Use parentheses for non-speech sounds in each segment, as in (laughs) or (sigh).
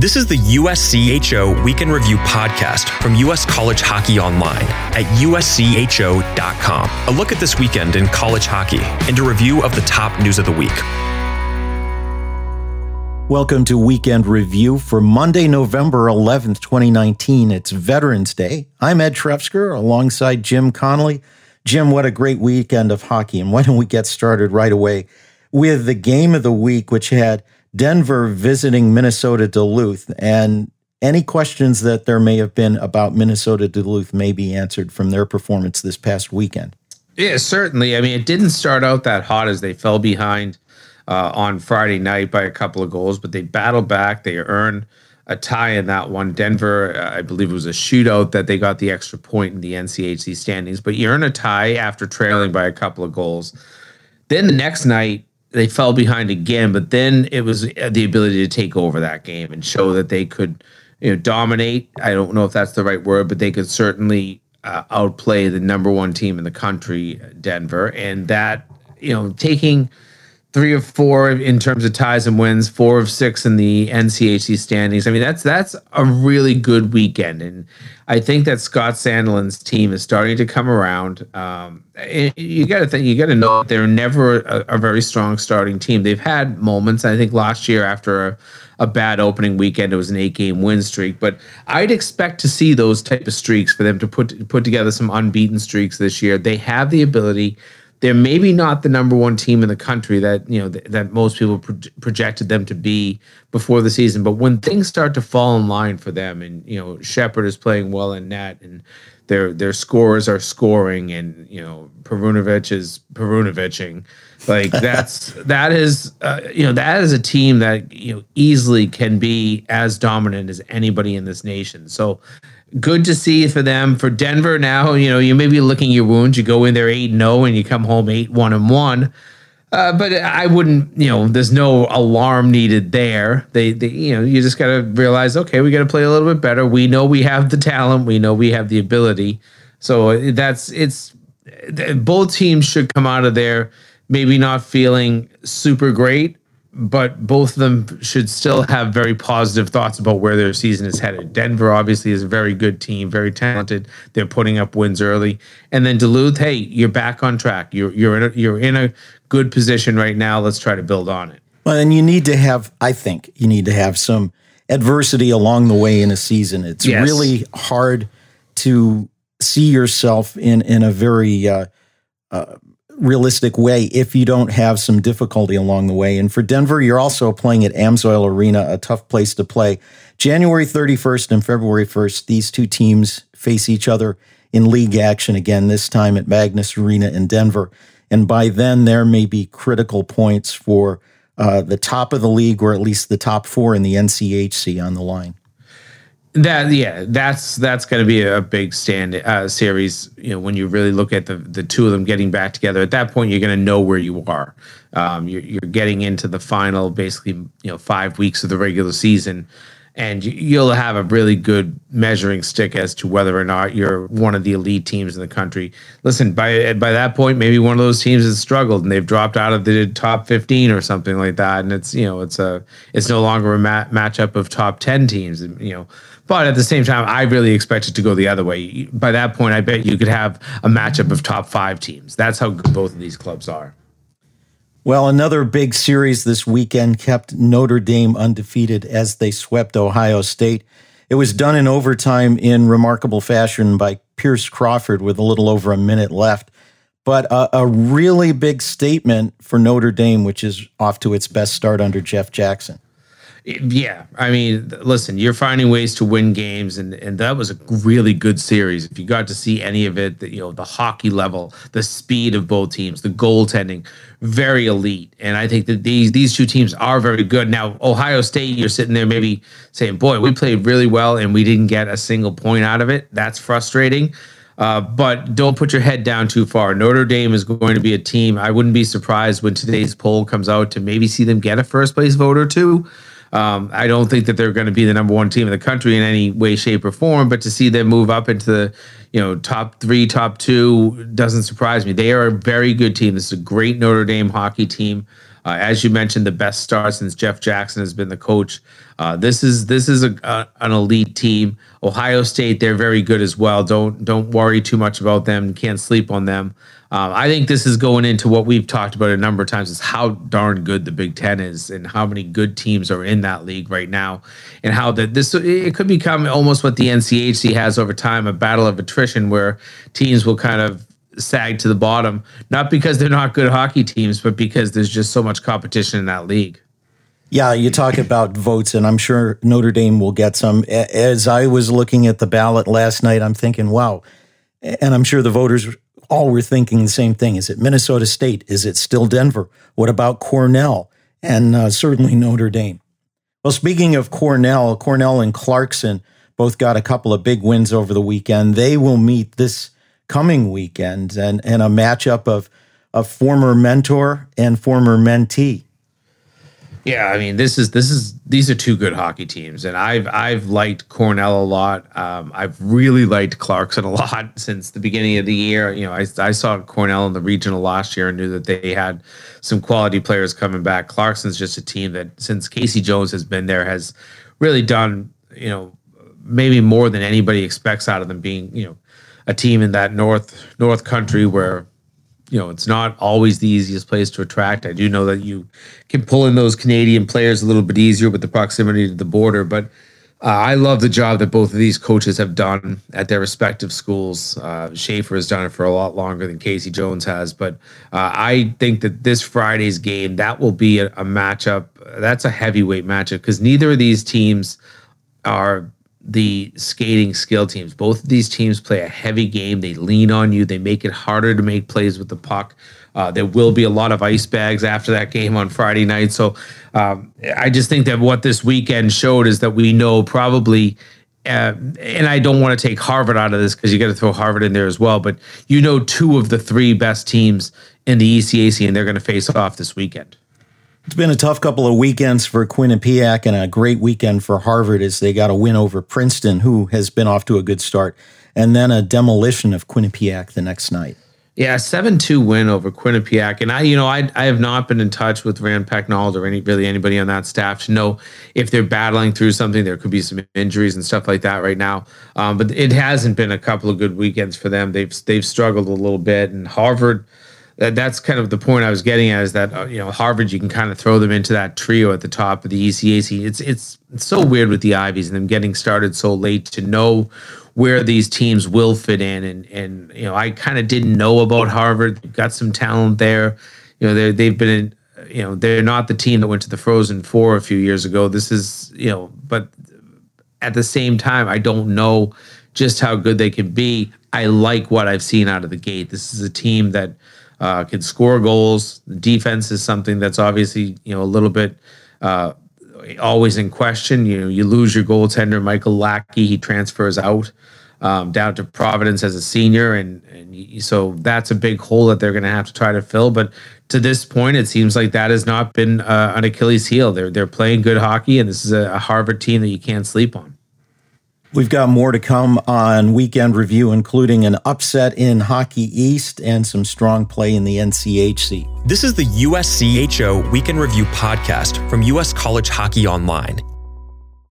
This is the USCHO Weekend Review podcast from US College Hockey Online at USCHO.com. A look at this weekend in college hockey and a review of the top news of the week. Welcome to Weekend Review for Monday, November 11th, 2019. It's Veterans Day. I'm Ed Trefzger alongside Jim Connolly. Jim, what a great weekend of hockey. And why don't we get started right away with the game of the week, which had Denver visiting Minnesota Duluth. And any questions that there may have been about Minnesota Duluth may be answered from their performance this past weekend. Yeah, certainly. I mean, it didn't start out that hot as they fell behind uh, on Friday night by a couple of goals, but they battled back. They earned a tie in that one. Denver, uh, I believe it was a shootout that they got the extra point in the NCHC standings, but you earn a tie after trailing by a couple of goals. Then the next night, they fell behind again, but then it was the ability to take over that game and show that they could, you know, dominate. I don't know if that's the right word, but they could certainly uh, outplay the number one team in the country, Denver, and that you know taking three of four in terms of ties and wins, four of six in the NCHC standings. I mean, that's that's a really good weekend, and I think that Scott Sandelin's team is starting to come around. Um, you got to think, you got to know they're never a, a, very strong starting team. They've had moments. I think last year after a, a bad opening weekend, it was an eight-game win streak. But I'd expect to see those type of streaks for them to put put together some unbeaten streaks this year. They have the ability they're maybe not the number one team in the country that you know th- that most people pro- projected them to be before the season. But when things start to fall in line for them, and you know Shepard is playing well in net, and their their scorers are scoring, and you know Perunovich is Perunoviching, like (laughs) that's that is uh, you know that is a team that you know easily can be as dominant as anybody in this nation. So good to see for them. For Denver now, you know, you may be licking your wounds. You go in there 8 0 and you come home 8 1 and 1. Uh, but I wouldn't, you know, there's no alarm needed there. They, they you know, you just got to realize, okay, we got to play a little bit better. We know we have the talent, we know we have the ability. So that's, it's, both teams should come out of there maybe not feeling super great, but both of them should still have very positive thoughts about where their season is headed. Denver obviously is a very good team, very talented. They're putting up wins early, and then Duluth, hey, you're back on track. You're you're in a, you're in a good position right now. Let's try to build on it. Well, and you need to have, I think, you need to have some adversity along the way in a season. It's yes. really hard to see yourself in in a very uh, uh, realistic way if you don't have some difficulty along the way. And for Denver, you're also playing at Amsoil Arena, a tough place to play. January 31st and February 1st, these two teams face each other in league action again, this time at Magnus Arena in Denver. And by then, there may be critical points for uh, the top of the league, or at least the top four in the NCHC on the line. That yeah, that's that's going to be a big stand uh, series. You know, when you really look at the the two of them getting back together, at that point you're going to know where you are. Um, you're, you're getting into the final, basically, you know, five weeks of the regular season, and you'll have a really good measuring stick as to whether or not you're one of the elite teams in the country. Listen, by by that point, maybe one of those teams has struggled and they've dropped out of the top 15 or something like that, and it's you know it's a it's no longer a mat- matchup of top 10 teams. You know but at the same time, I really expect it to go the other way. By that point, I bet you could have a matchup of top five teams. That's how good both of these clubs are. Well, another big series this weekend kept Notre Dame undefeated as they swept Ohio State. It was done in overtime in remarkable fashion by Pierce Crawford with a little over a minute left. But a, a really big statement for Notre Dame, which is off to its best start under Jeff Jackson. Yeah, I mean, listen, you're finding ways to win games, and and that was a really good series. If you got to see any of it, the, you know, the hockey level, the speed of both teams, the goaltending, very elite. And I think that these these two teams are very good. Now, Ohio State, you're sitting there maybe saying, "Boy, we played really well, and we didn't get a single point out of it." That's frustrating. Uh, but don't put your head down too far. Notre Dame is going to be a team. I wouldn't be surprised when today's poll comes out to maybe see them get a first place vote or two. Um, I don't think that they're going to be the number one team in the country in any way, shape, or form. But to see them move up into the, you know, top three, top two doesn't surprise me. They are a very good team. This is a great Notre Dame hockey team. Uh, as you mentioned, the best star since Jeff Jackson has been the coach. Uh, this is this is a, a, an elite team. Ohio State, they're very good as well. Don't don't worry too much about them. Can't sleep on them. Um, I think this is going into what we've talked about a number of times is how darn good the Big Ten is and how many good teams are in that league right now, and how that this it could become almost what the NCHC has over time a battle of attrition where teams will kind of sag to the bottom, not because they're not good hockey teams, but because there's just so much competition in that league. Yeah, you talk about votes, and I'm sure Notre Dame will get some. As I was looking at the ballot last night, I'm thinking, wow. And I'm sure the voters all were thinking the same thing. Is it Minnesota State? Is it still Denver? What about Cornell? And uh, certainly Notre Dame. Well, speaking of Cornell, Cornell and Clarkson both got a couple of big wins over the weekend. They will meet this coming weekend and, and a matchup of a former mentor and former mentee. Yeah, I mean this is this is these are two good hockey teams, and I've I've liked Cornell a lot. Um, I've really liked Clarkson (laughs) a lot since the beginning of the year. You know, I I saw Cornell in the regional last year and knew that they had some quality players coming back. Clarkson's just a team that since Casey Jones has been there has really done you know maybe more than anybody expects out of them being you know a team in that north north country where you know it's not always the easiest place to attract. I do know that you can pull in those Canadian players a little bit easier with the proximity to the border, but uh, I love the job that both of these coaches have done at their respective schools. Uh, Schafer has done it for a lot longer than Casey Jones has, but uh, I think that this Friday's game that will be a, a matchup. That's a heavyweight matchup because neither of these teams are the skating skill teams. Both of these teams play a heavy game. They lean on you. They make it harder to make plays with the puck. Uh, there will be a lot of ice bags after that game on Friday night. So um, I just think that what this weekend showed is that we know probably. Uh, and I don't want to take Harvard out of this because you got to throw Harvard in there as well. But you know, two of the three best teams in the ECAC, and they're going to face off this weekend. It's been a tough couple of weekends for Quinnipiac and a great weekend for Harvard as they got a win over Princeton, who has been off to a good start, and then a demolition of Quinnipiac the next night. Yeah, seven two win over Quinnipiac, and I, you know, I I have not been in touch with Rand Pecknold or any really anybody on that staff to know if they're battling through something. There could be some injuries and stuff like that right now, um, but it hasn't been a couple of good weekends for them. They've they've struggled a little bit, and Harvard that's kind of the point I was getting at is that uh, you know Harvard you can kind of throw them into that trio at the top of the ECAC. It's it's it's so weird with the Ivies and them getting started so late to know where these teams will fit in and and you know I kind of didn't know about Harvard. They've got some talent there. You know they they've been in, you know they're not the team that went to the Frozen Four a few years ago. This is you know but at the same time I don't know just how good they can be. I like what I've seen out of the gate. This is a team that uh, can score goals. Defense is something that's obviously you know a little bit uh, always in question. You you lose your goaltender Michael Lackey. He transfers out um, down to Providence as a senior, and and so that's a big hole that they're going to have to try to fill. But to this point, it seems like that has not been uh, an Achilles heel. They're they're playing good hockey, and this is a, a Harvard team that you can't sleep on. We've got more to come on weekend review, including an upset in Hockey East and some strong play in the NCHC. This is the USCHO Weekend Review podcast from US College Hockey Online.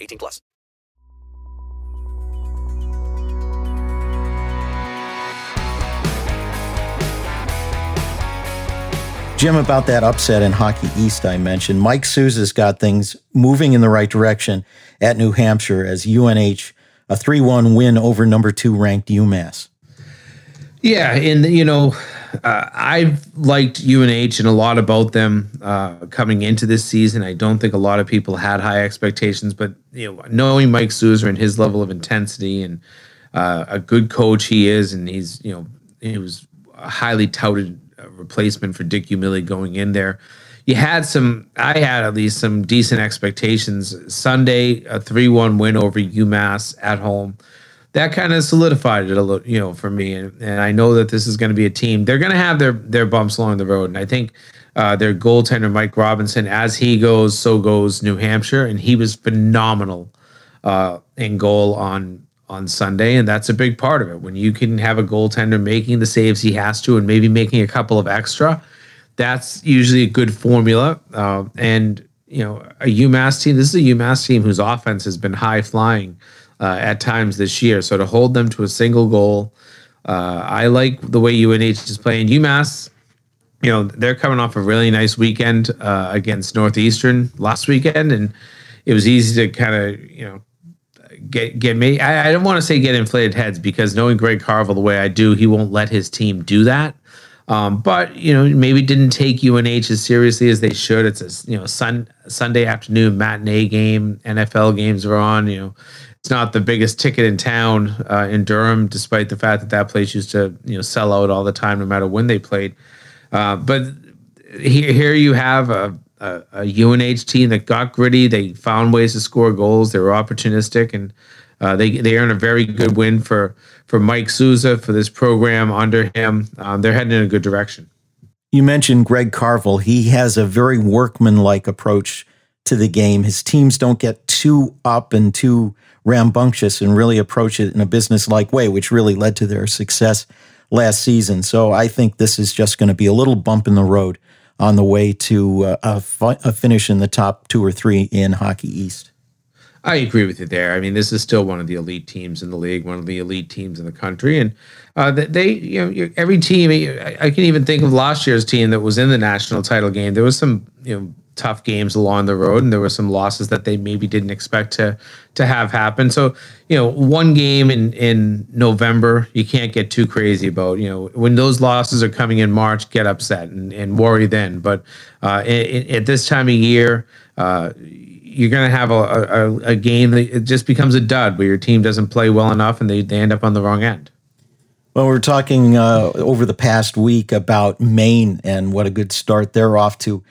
18 plus. Jim, about that upset in Hockey East I mentioned, Mike Souza's got things moving in the right direction at New Hampshire as UNH a 3 1 win over number two ranked UMass. Yeah. And, you know, uh, I've liked UNH and a lot about them uh, coming into this season. I don't think a lot of people had high expectations, but, you know, knowing Mike Souza and his level of intensity and uh, a good coach he is, and he's, you know, he was a highly touted replacement for Dick Umile going in there. You had some, I had at least some decent expectations. Sunday, a 3 1 win over UMass at home. That kind of solidified it a little, you know, for me. And, and I know that this is going to be a team. They're going to have their their bumps along the road. And I think uh, their goaltender, Mike Robinson, as he goes, so goes New Hampshire. And he was phenomenal uh, in goal on on Sunday, and that's a big part of it. When you can have a goaltender making the saves he has to, and maybe making a couple of extra, that's usually a good formula. Uh, and you know, a UMass team. This is a UMass team whose offense has been high flying uh, at times this year. So to hold them to a single goal, uh, I like the way UNH is playing. UMass, you know, they're coming off a really nice weekend uh, against Northeastern last weekend, and it was easy to kind of you know get get me. I, I don't want to say get inflated heads because knowing Greg Carvel the way I do, he won't let his team do that. Um, but you know, maybe didn't take UNH as seriously as they should. It's a you know sun Sunday afternoon matinee game. NFL games are on. You know, it's not the biggest ticket in town uh, in Durham, despite the fact that that place used to you know sell out all the time, no matter when they played. Uh, but here, here you have a a, a, UNH team that got gritty. They found ways to score goals. They were opportunistic, and uh, they they earned a very good win for for Mike Souza for this program under him. Um, they're heading in a good direction. You mentioned Greg Carvel. He has a very workmanlike approach to the game. His teams don't get too up and too rambunctious and really approach it in a business-like way, which really led to their success last season. So I think this is just going to be a little bump in the road on the way to uh, a, fi- a finish in the top two or three in Hockey East. I agree with you there. I mean, this is still one of the elite teams in the league, one of the elite teams in the country, and uh, they, you know, every team. I can even think of last year's team that was in the national title game. There was some, you know, tough games along the road, and there were some losses that they maybe didn't expect to to have happen. So, you know, one game in in November, you can't get too crazy about. You know, when those losses are coming in March, get upset and, and worry then. But uh, at this time of year. Uh, you're going to have a, a, a, game that it just becomes a dud where your team doesn't play well enough and they, they end up on the wrong end. Well, we're talking uh, over the past week about Maine and what a good start they're off to.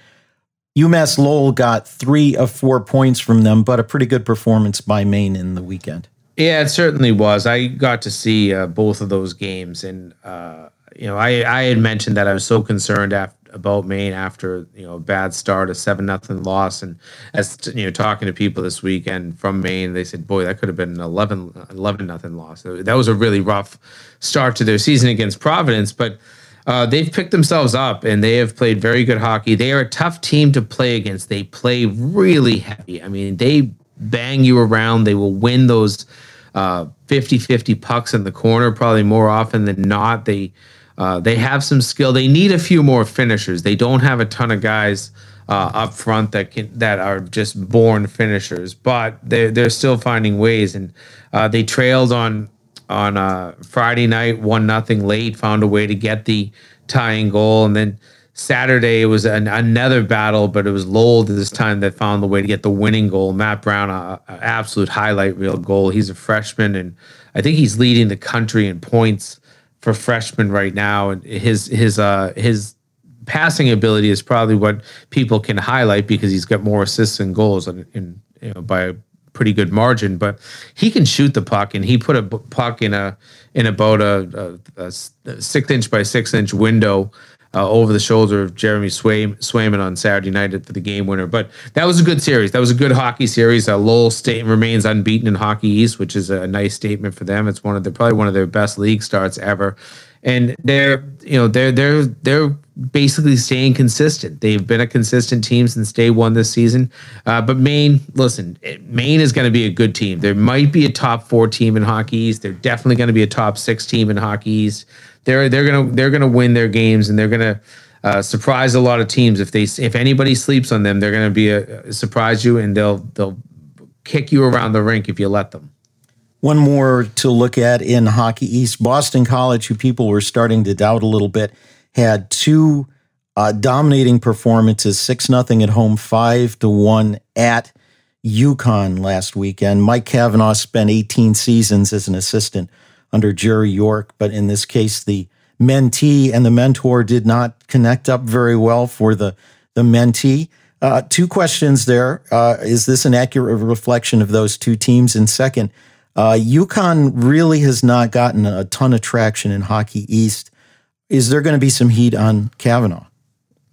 UMass Lowell got three of four points from them, but a pretty good performance by Maine in the weekend. Yeah, it certainly was. I got to see uh, both of those games, and uh, you know, I I had mentioned that I was so concerned after about Maine after you know a bad start, a seven nothing loss, and as you know talking to people this weekend from Maine, they said, "Boy, that could have been an 11, 11 nothing loss." That was a really rough start to their season against Providence, but uh, they've picked themselves up and they have played very good hockey. They are a tough team to play against. They play really heavy. I mean, they bang you around. They will win those uh, 50-50 pucks in the corner probably more often than not. They uh, they have some skill. They need a few more finishers. They don't have a ton of guys uh, up front that can that are just born finishers, but they're they're still finding ways. And uh, they trailed on on a Friday night, one nothing late, found a way to get the tying goal, and then Saturday it was an, another battle, but it was Lowell this time that found the way to get the winning goal. Matt Brown, a, a absolute highlight reel goal. He's a freshman, and I think he's leading the country in points for freshmen right now. And his his uh his passing ability is probably what people can highlight because he's got more assists and goals, and, and you know by pretty good margin, but he can shoot the puck, and he put a puck in a in about a, a, a six inch by six inch window uh, over the shoulder of Jeremy Swayman on Saturday night for the game winner. But that was a good series. That was a good hockey series. Uh, Lowell State remains unbeaten in Hockey East, which is a nice statement for them. It's one of the probably one of their best league starts ever, and they're you know they're they're they're basically staying consistent. They've been a consistent team since day one this season. Uh, but Maine, listen, Maine is going to be a good team. There might be a top four team in Hockey East. They're definitely going to be a top six team in Hockey East they're they're gonna they're gonna win their games and they're gonna uh, surprise a lot of teams. If they if anybody sleeps on them, they're gonna be a, surprise you and they'll they'll kick you around the rink if you let them. One more to look at in Hockey East, Boston College, who people were starting to doubt a little bit, had two uh, dominating performances: six nothing at home, five to one at UConn last weekend. Mike Cavanaugh spent 18 seasons as an assistant under Jerry York, but in this case, the mentee and the mentor did not connect up very well for the the mentee. Uh, two questions there: uh, Is this an accurate reflection of those two teams? And second, uh, UConn really has not gotten a ton of traction in Hockey East. Is there going to be some heat on Cavanaugh?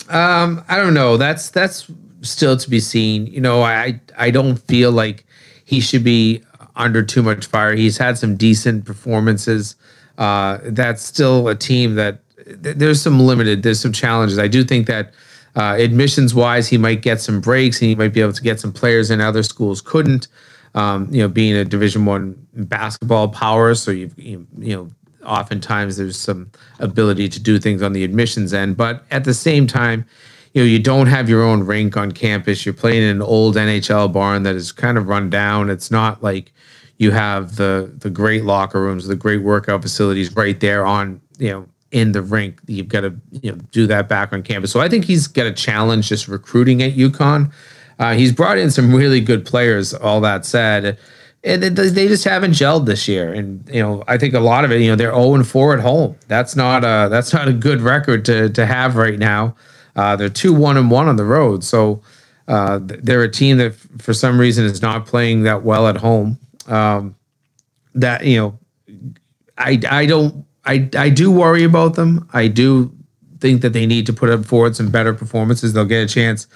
Um, I don't know. That's that's still to be seen. You know, I I don't feel like he should be under too much fire. He's had some decent performances. Uh, that's still a team that th- there's some limited, there's some challenges. I do think that uh, admissions wise, he might get some breaks and he might be able to get some players in other schools couldn't. Um, you know, being a Division One basketball power, so you've you, you know oftentimes there's some ability to do things on the admissions end, but at the same time, you know, you don't have your own rink on campus. You're playing in an old NHL barn that is kind of run down. It's not like you have the the great locker rooms, the great workout facilities right there on you know in the rink. You've got to you know do that back on campus. So I think he's got a challenge just recruiting at UConn. Uh, he's brought in some really good players. All that said, and they just haven't gelled this year. And you know, I think a lot of it, you know, they're zero oh and four at home. That's not a that's not a good record to to have right now. Uh, they're two one and one on the road. So. Uh, they're a team that, for some reason, is not playing that well at home um, that you know, I I don't I I do worry about them. I do think that they need to put up forward some better performances. They'll get a chance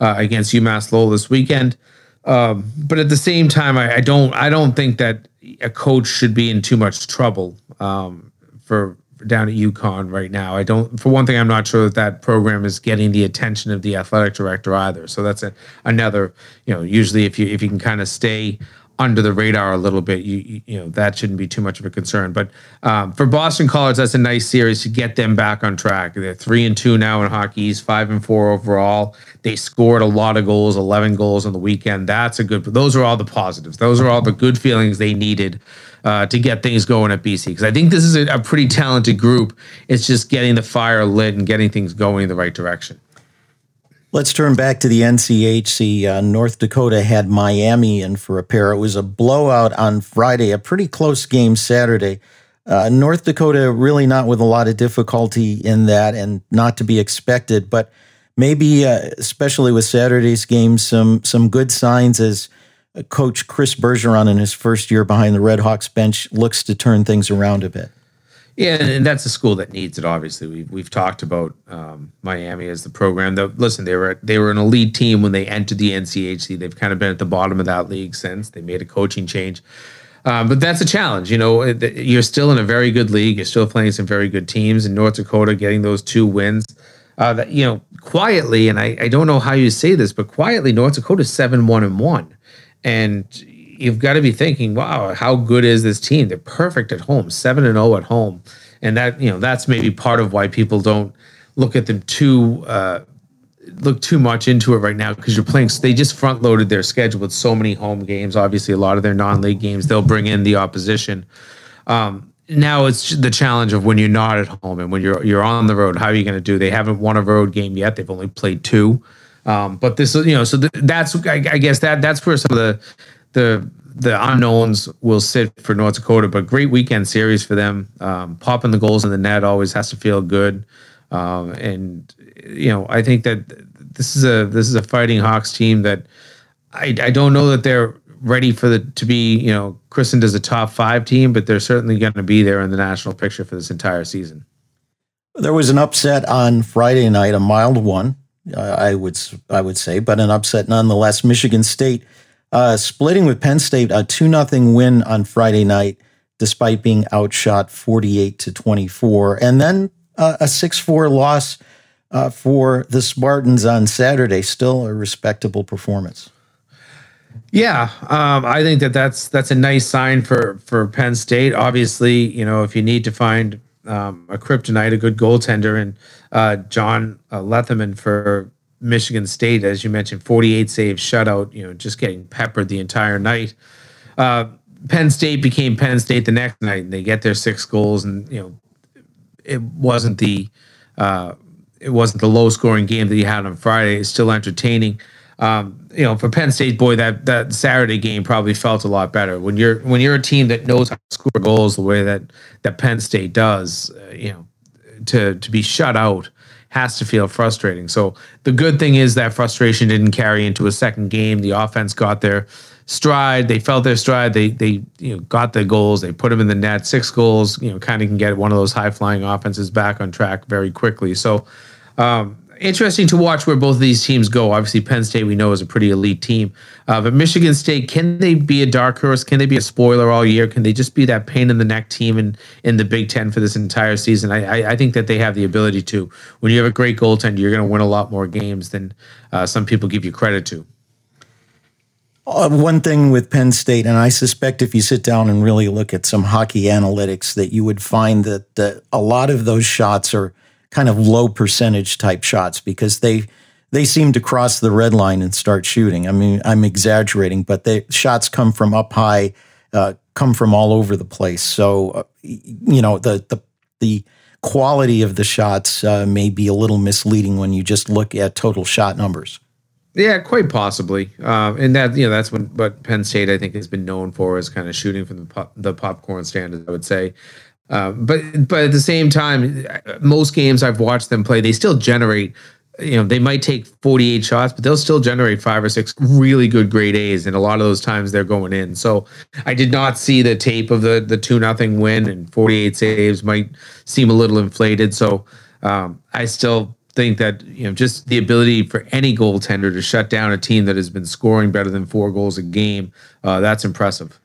uh, against UMass Lowell this weekend. Um, but at the same time, I, I, don't I don't think that a coach should be in too much trouble um, for, down at UConn right now. I don't. For one thing, I'm not sure that that program is getting the attention of the athletic director either. So that's a, another. You know, usually if you if you can kind of stay under the radar a little bit, you, you, you know that shouldn't be too much of a concern. But um, for Boston College, that's a nice series to get them back on track. They're three and two now in hockey. five and four overall. They scored a lot of goals, eleven goals on the weekend. That's a good. Those are all the positives. Those are all the good feelings they needed uh, to get things going at BC. Because I think this is a, a pretty talented group. It's just getting the fire lit and getting things going in the right direction. Let's turn back to the NCHC. Uh, North Dakota had Miami in for a pair. It was a blowout on Friday, a pretty close game Saturday. Uh, North Dakota really not with a lot of difficulty in that and not to be expected, but maybe uh, especially with Saturday's game, some some good signs as uh, Coach Chris Bergeron in his first year behind the Red Hawks bench looks to turn things around a bit. Yeah, and that's a school that needs it. Obviously, we've we've talked about um, Miami as the program. That listen, they were they were an elite team when they entered the NCHC. They've kind of been at the bottom of that league since they made a coaching change. Um, but that's a challenge. You know, you're still in a very good league. You're still playing some very good teams. In North Dakota, getting those two wins, uh, that you know, quietly, and I, I don't know how you say this, but quietly, North Dakota seven one and one, and you've got to be thinking, wow, how good is this team? They're perfect at home, seven and zero oh at home, and that you know that's maybe part of why people don't look at them too uh, look too much into it right now because you're playing. They just front loaded their schedule with so many home games. Obviously, a lot of their non league games they'll bring in the opposition. Um, now it's the challenge of when you're not at home and when you're you're on the road. How are you going to do? They haven't won a road game yet. They've only played two. Um, but this, you know, so th- that's I, I, guess that that's where some of the the the unknowns will sit for North Dakota, but great weekend series for them. Um, popping the goals in the net always has to feel good, um, and you know I think that this is a this is a Fighting Hawks team that I, I don't know that they're ready for the to be you know christened as a top five team, but they're certainly going to be there in the national picture for this entire season. There was an upset on Friday night, a mild one, I would I would say, but an upset nonetheless. Michigan State uh, splitting with Penn State, a two nothing win on Friday night, despite being outshot forty eight to twenty four, and then uh, a six four loss uh, for the Spartans on Saturday. Still a respectable performance. Yeah, um, I think that that's that's a nice sign for for Penn State. Obviously, you know, if you need to find um, a kryptonite, a good goaltender, and uh, John uh, Lethemon for Michigan State, as you mentioned, 48 saves, shutout. You know, just getting peppered the entire night. Uh, Penn State became Penn State the next night, and they get their six goals, and you know, it wasn't the uh, it wasn't the low scoring game that you had on Friday. It's still entertaining um, you know, for Penn State, boy, that that Saturday game probably felt a lot better. When you're when you're a team that knows how to score goals the way that that Penn State does, uh, you know, to to be shut out has to feel frustrating. So the good thing is that frustration didn't carry into a second game. The offense got their stride. They felt their stride. They they you know got the goals. They put them in the net. Six goals. You know, kind of can get one of those high flying offenses back on track very quickly. So. Um, interesting to watch where both of these teams go. Obviously, Penn State we know is a pretty elite team, uh, but Michigan State can they be a dark horse? Can they be a spoiler all year? Can they just be that pain in the neck team in in the Big Ten for this entire season? I I, I think that they have the ability to. When you have a great goaltender, you're going to win a lot more games than uh, some people give you credit to. Uh, one thing with Penn State, and I suspect if you sit down and really look at some hockey analytics, that you would find that, that a lot of those shots are kind of low percentage type shots because they they seem to cross the red line and start shooting. I mean, I'm exaggerating, but the shots come from up high, uh, come from all over the place. So, uh, you know, the the the quality of the shots uh, may be a little misleading when you just look at total shot numbers. Yeah, quite possibly, uh, and that you know that's what what Penn State I think has been known for is kind of shooting from the pop, the popcorn stand. I would say, uh, but but at the same time, most games I've watched them play, they still generate. You know, they might take 48 shots, but they'll still generate five or six really good grade A's, and a lot of those times they're going in. So I did not see the tape of the the two nothing win and 48 saves might seem a little inflated. So um, I still think that you know just the ability for any goaltender to shut down a team that has been scoring better than four goals a game, uh, that's impressive.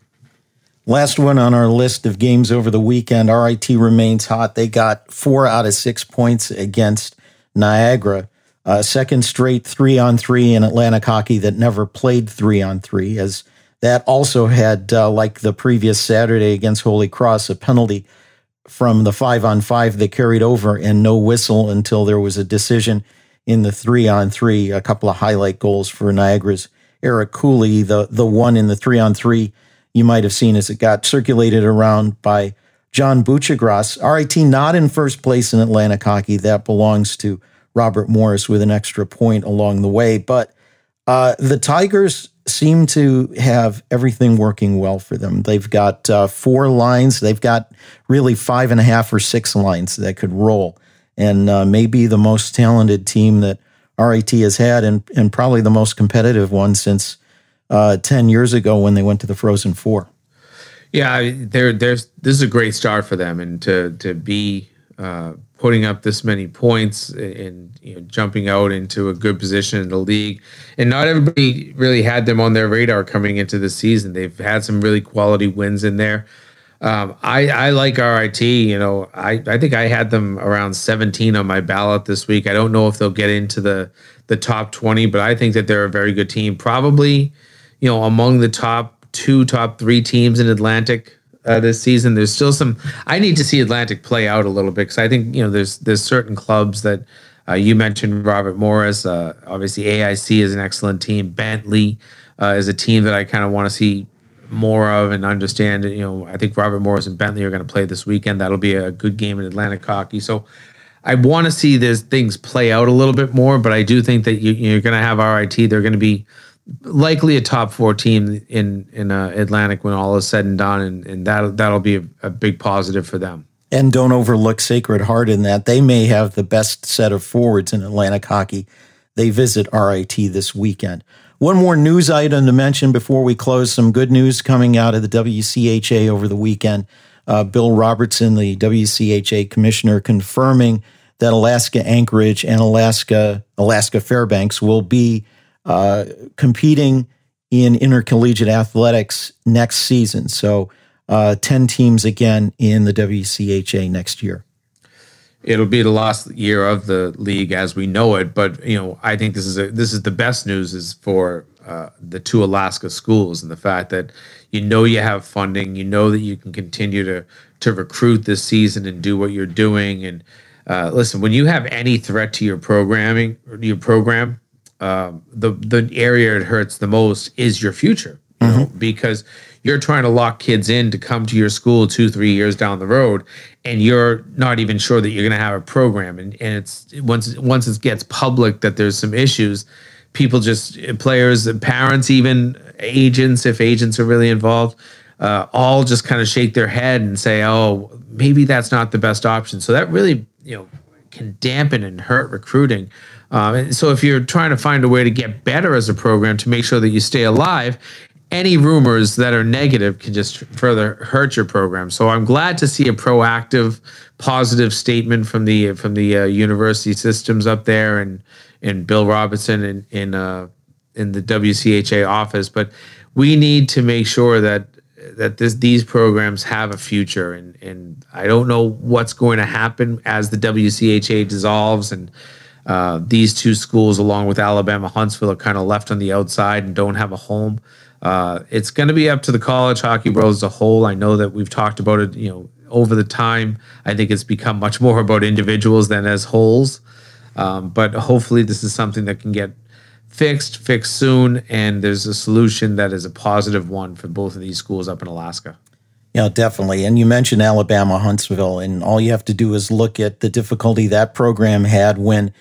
Last one on our list of games over the weekend, RIT remains hot. They got four out of six points against Niagara. Uh, second straight three on three in Atlantic hockey that never played three on three, as that also had, uh, like the previous Saturday against Holy Cross, a penalty from the five on five that carried over and no whistle until there was a decision in the three on three. A couple of highlight goals for Niagara's Eric Cooley, the the one in the three on three you might have seen as it got circulated around by John Buccigross. RIT not in first place in Atlantic hockey. That belongs to Robert Morris with an extra point along the way. But uh, the Tigers seem to have everything working well for them. They've got uh, four lines. They've got really five and a half or six lines that could roll, and uh, maybe the most talented team that RIT has had, and and probably the most competitive one since uh, 10 years ago when they went to the Frozen Four. Yeah, there, there's this is a great start for them, and to to be uh, putting up this many points and you know, jumping out into a good position in the league. And not everybody really had them on their radar coming into the season. They've had some really quality wins in there. Um, I, I like RIT. You know, I, I think I had them around 17 on my ballot this week. I don't know if they'll get into the the top 20, but I think that they're a very good team. Probably you know, among the top two, top three teams in Atlantic uh, this season. There's still some. I need to see Atlantic play out a little bit because I think you know there's there's certain clubs that uh, you mentioned. Robert Morris, uh, obviously AIC is an excellent team. Bentley uh, is a team that I kind of want to see more of and understand. You know, I think Robert Morris and Bentley are going to play this weekend. That'll be a good game in Atlantic hockey. So. I want to see these things play out a little bit more, but I do think that you, you're going to have RIT. They're going to be likely a top four team in in uh, Atlantic when all is said and done, and, and that that'll be a, a, big positive for them. And don't overlook Sacred Heart in that they may have the best set of forwards in Atlantic hockey. They visit RIT this weekend. one more news item to mention before we close. Some good news coming out of the WCHA over the weekend. Uh, Bill Robertson, the WCHA commissioner, confirming that Alaska Anchorage and Alaska Alaska Fairbanks will be uh, competing in intercollegiate athletics next season. So, uh, 10 teams again in the WCHA next year. It'll be the last year of the league as we know it, but you know I think this is a, this is the best news is for uh, the two Alaska schools and the fact that you know you have funding, you know that you can continue to to recruit this season and do what you're doing. And uh, listen, when you have any threat to your programming, your program, um, the the area it hurts the most is your future, you mm-hmm. know, because you're trying to lock kids in to come to your school two, three years down the road, and you're not even sure that you're going to have a program. And, and it's once once it gets public that there's some issues, people just players, parents, even agents, if agents are really involved, uh, all just kind of shake their head and say, "Oh, maybe that's not the best option." So that really, you know, can dampen and hurt recruiting. Um, and so if you're trying to find a way to get better as a program to make sure that you stay alive, any rumors that are negative can just further hurt your program. So I'm glad to see a proactive, positive statement from the from the uh, university systems up there and and Bill Robinson in in uh, in the WCHA office. But we need to make sure that that this, these programs have a future. And and I don't know what's going to happen as the WCHA dissolves and uh, these two schools, along with Alabama Huntsville, are kind of left on the outside and don't have a home. Uh, it's going to be up to the college hockey world as a whole. I know that we've talked about it, you know, over the time. I think it's become much more about individuals than as wholes. Um, but hopefully, this is something that can get fixed, fixed soon, and there's a solution that is a positive one for both of these schools up in Alaska. Yeah, definitely. And you mentioned Alabama Huntsville, and all you have to do is look at the difficulty that program had when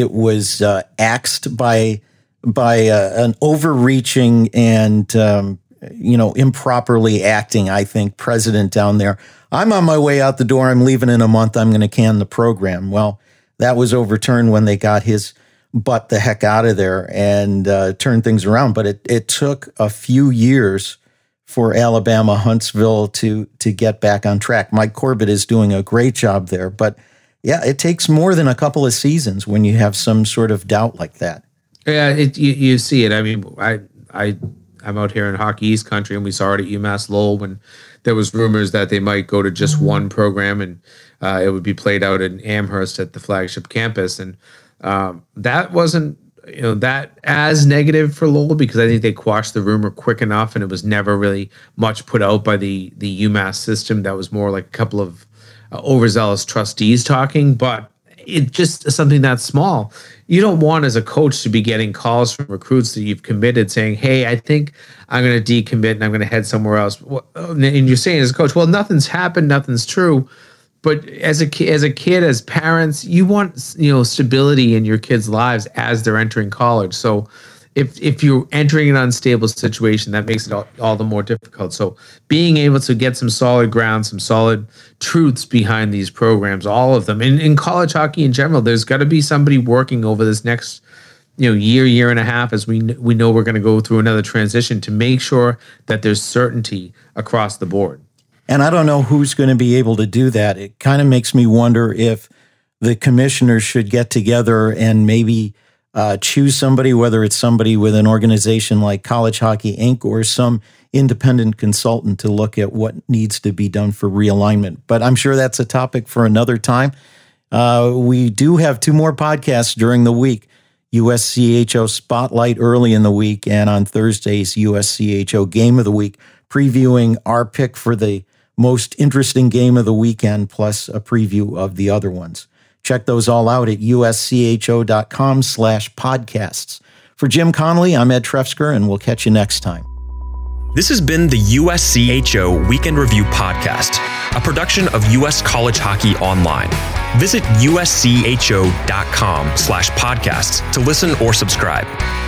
it was uh, axed by by uh, an overreaching and um, you know improperly acting. I think president down there. I'm on my way out the door. I'm leaving in a month. I'm going to can the program. Well, that was overturned when they got his butt the heck out of there and uh, turned things around. But it it took a few years for Alabama Huntsville to to get back on track. Mike Corbett is doing a great job there, but yeah, it takes more than a couple of seasons when you have some sort of doubt like that. Yeah, it, you, you see it. I mean, I I I'm out here in Hockey East Country, and we saw it at UMass Lowell when there was rumors that they might go to just mm-hmm. one program, and uh, it would be played out in Amherst at the flagship campus, and um, that wasn't you know that as negative for Lowell because I think they quashed the rumor quick enough, and it was never really much put out by the the UMass system. That was more like a couple of uh, overzealous trustees talking, but it just something that small. You don't want as a coach to be getting calls from recruits that you've committed saying, "Hey, I think I'm going to decommit and I'm going to head somewhere else." And you're saying as a coach, "Well, nothing's happened, nothing's true." But as a as a kid, as parents, you want you know stability in your kids' lives as they're entering college. So if if you're entering an unstable situation, that makes it all, all, the more difficult. So being able to get some solid ground, some solid truths behind these programs, all of them, in, in college hockey in general, there's got to be somebody working over this next you know year year and a half as we we know we're going to go through another transition to make sure that there's certainty across the board. And I don't know who's going to be able to do that. It kind of makes me wonder if the commissioners should get together and maybe uh, choose somebody, whether it's somebody with an organization like College Hockey Inc. or some independent consultant to look at what needs to be done for realignment. But I'm sure that's a topic for another time. Uh, we do have two more podcasts during the week. USCHO Spotlight early in the week, and on Thursdays, USCHO Game of the Week, previewing our pick for the most interesting game of the weekend, plus a preview of the other ones. Check those all out at uscho.com slash podcasts. For Jim Connolly, I'm Ed Trefzger, and we'll catch you next time. This has been the USCHO Weekend Review Podcast, a production of US College Hockey Online. Visit uscho.com slash podcasts to listen or subscribe.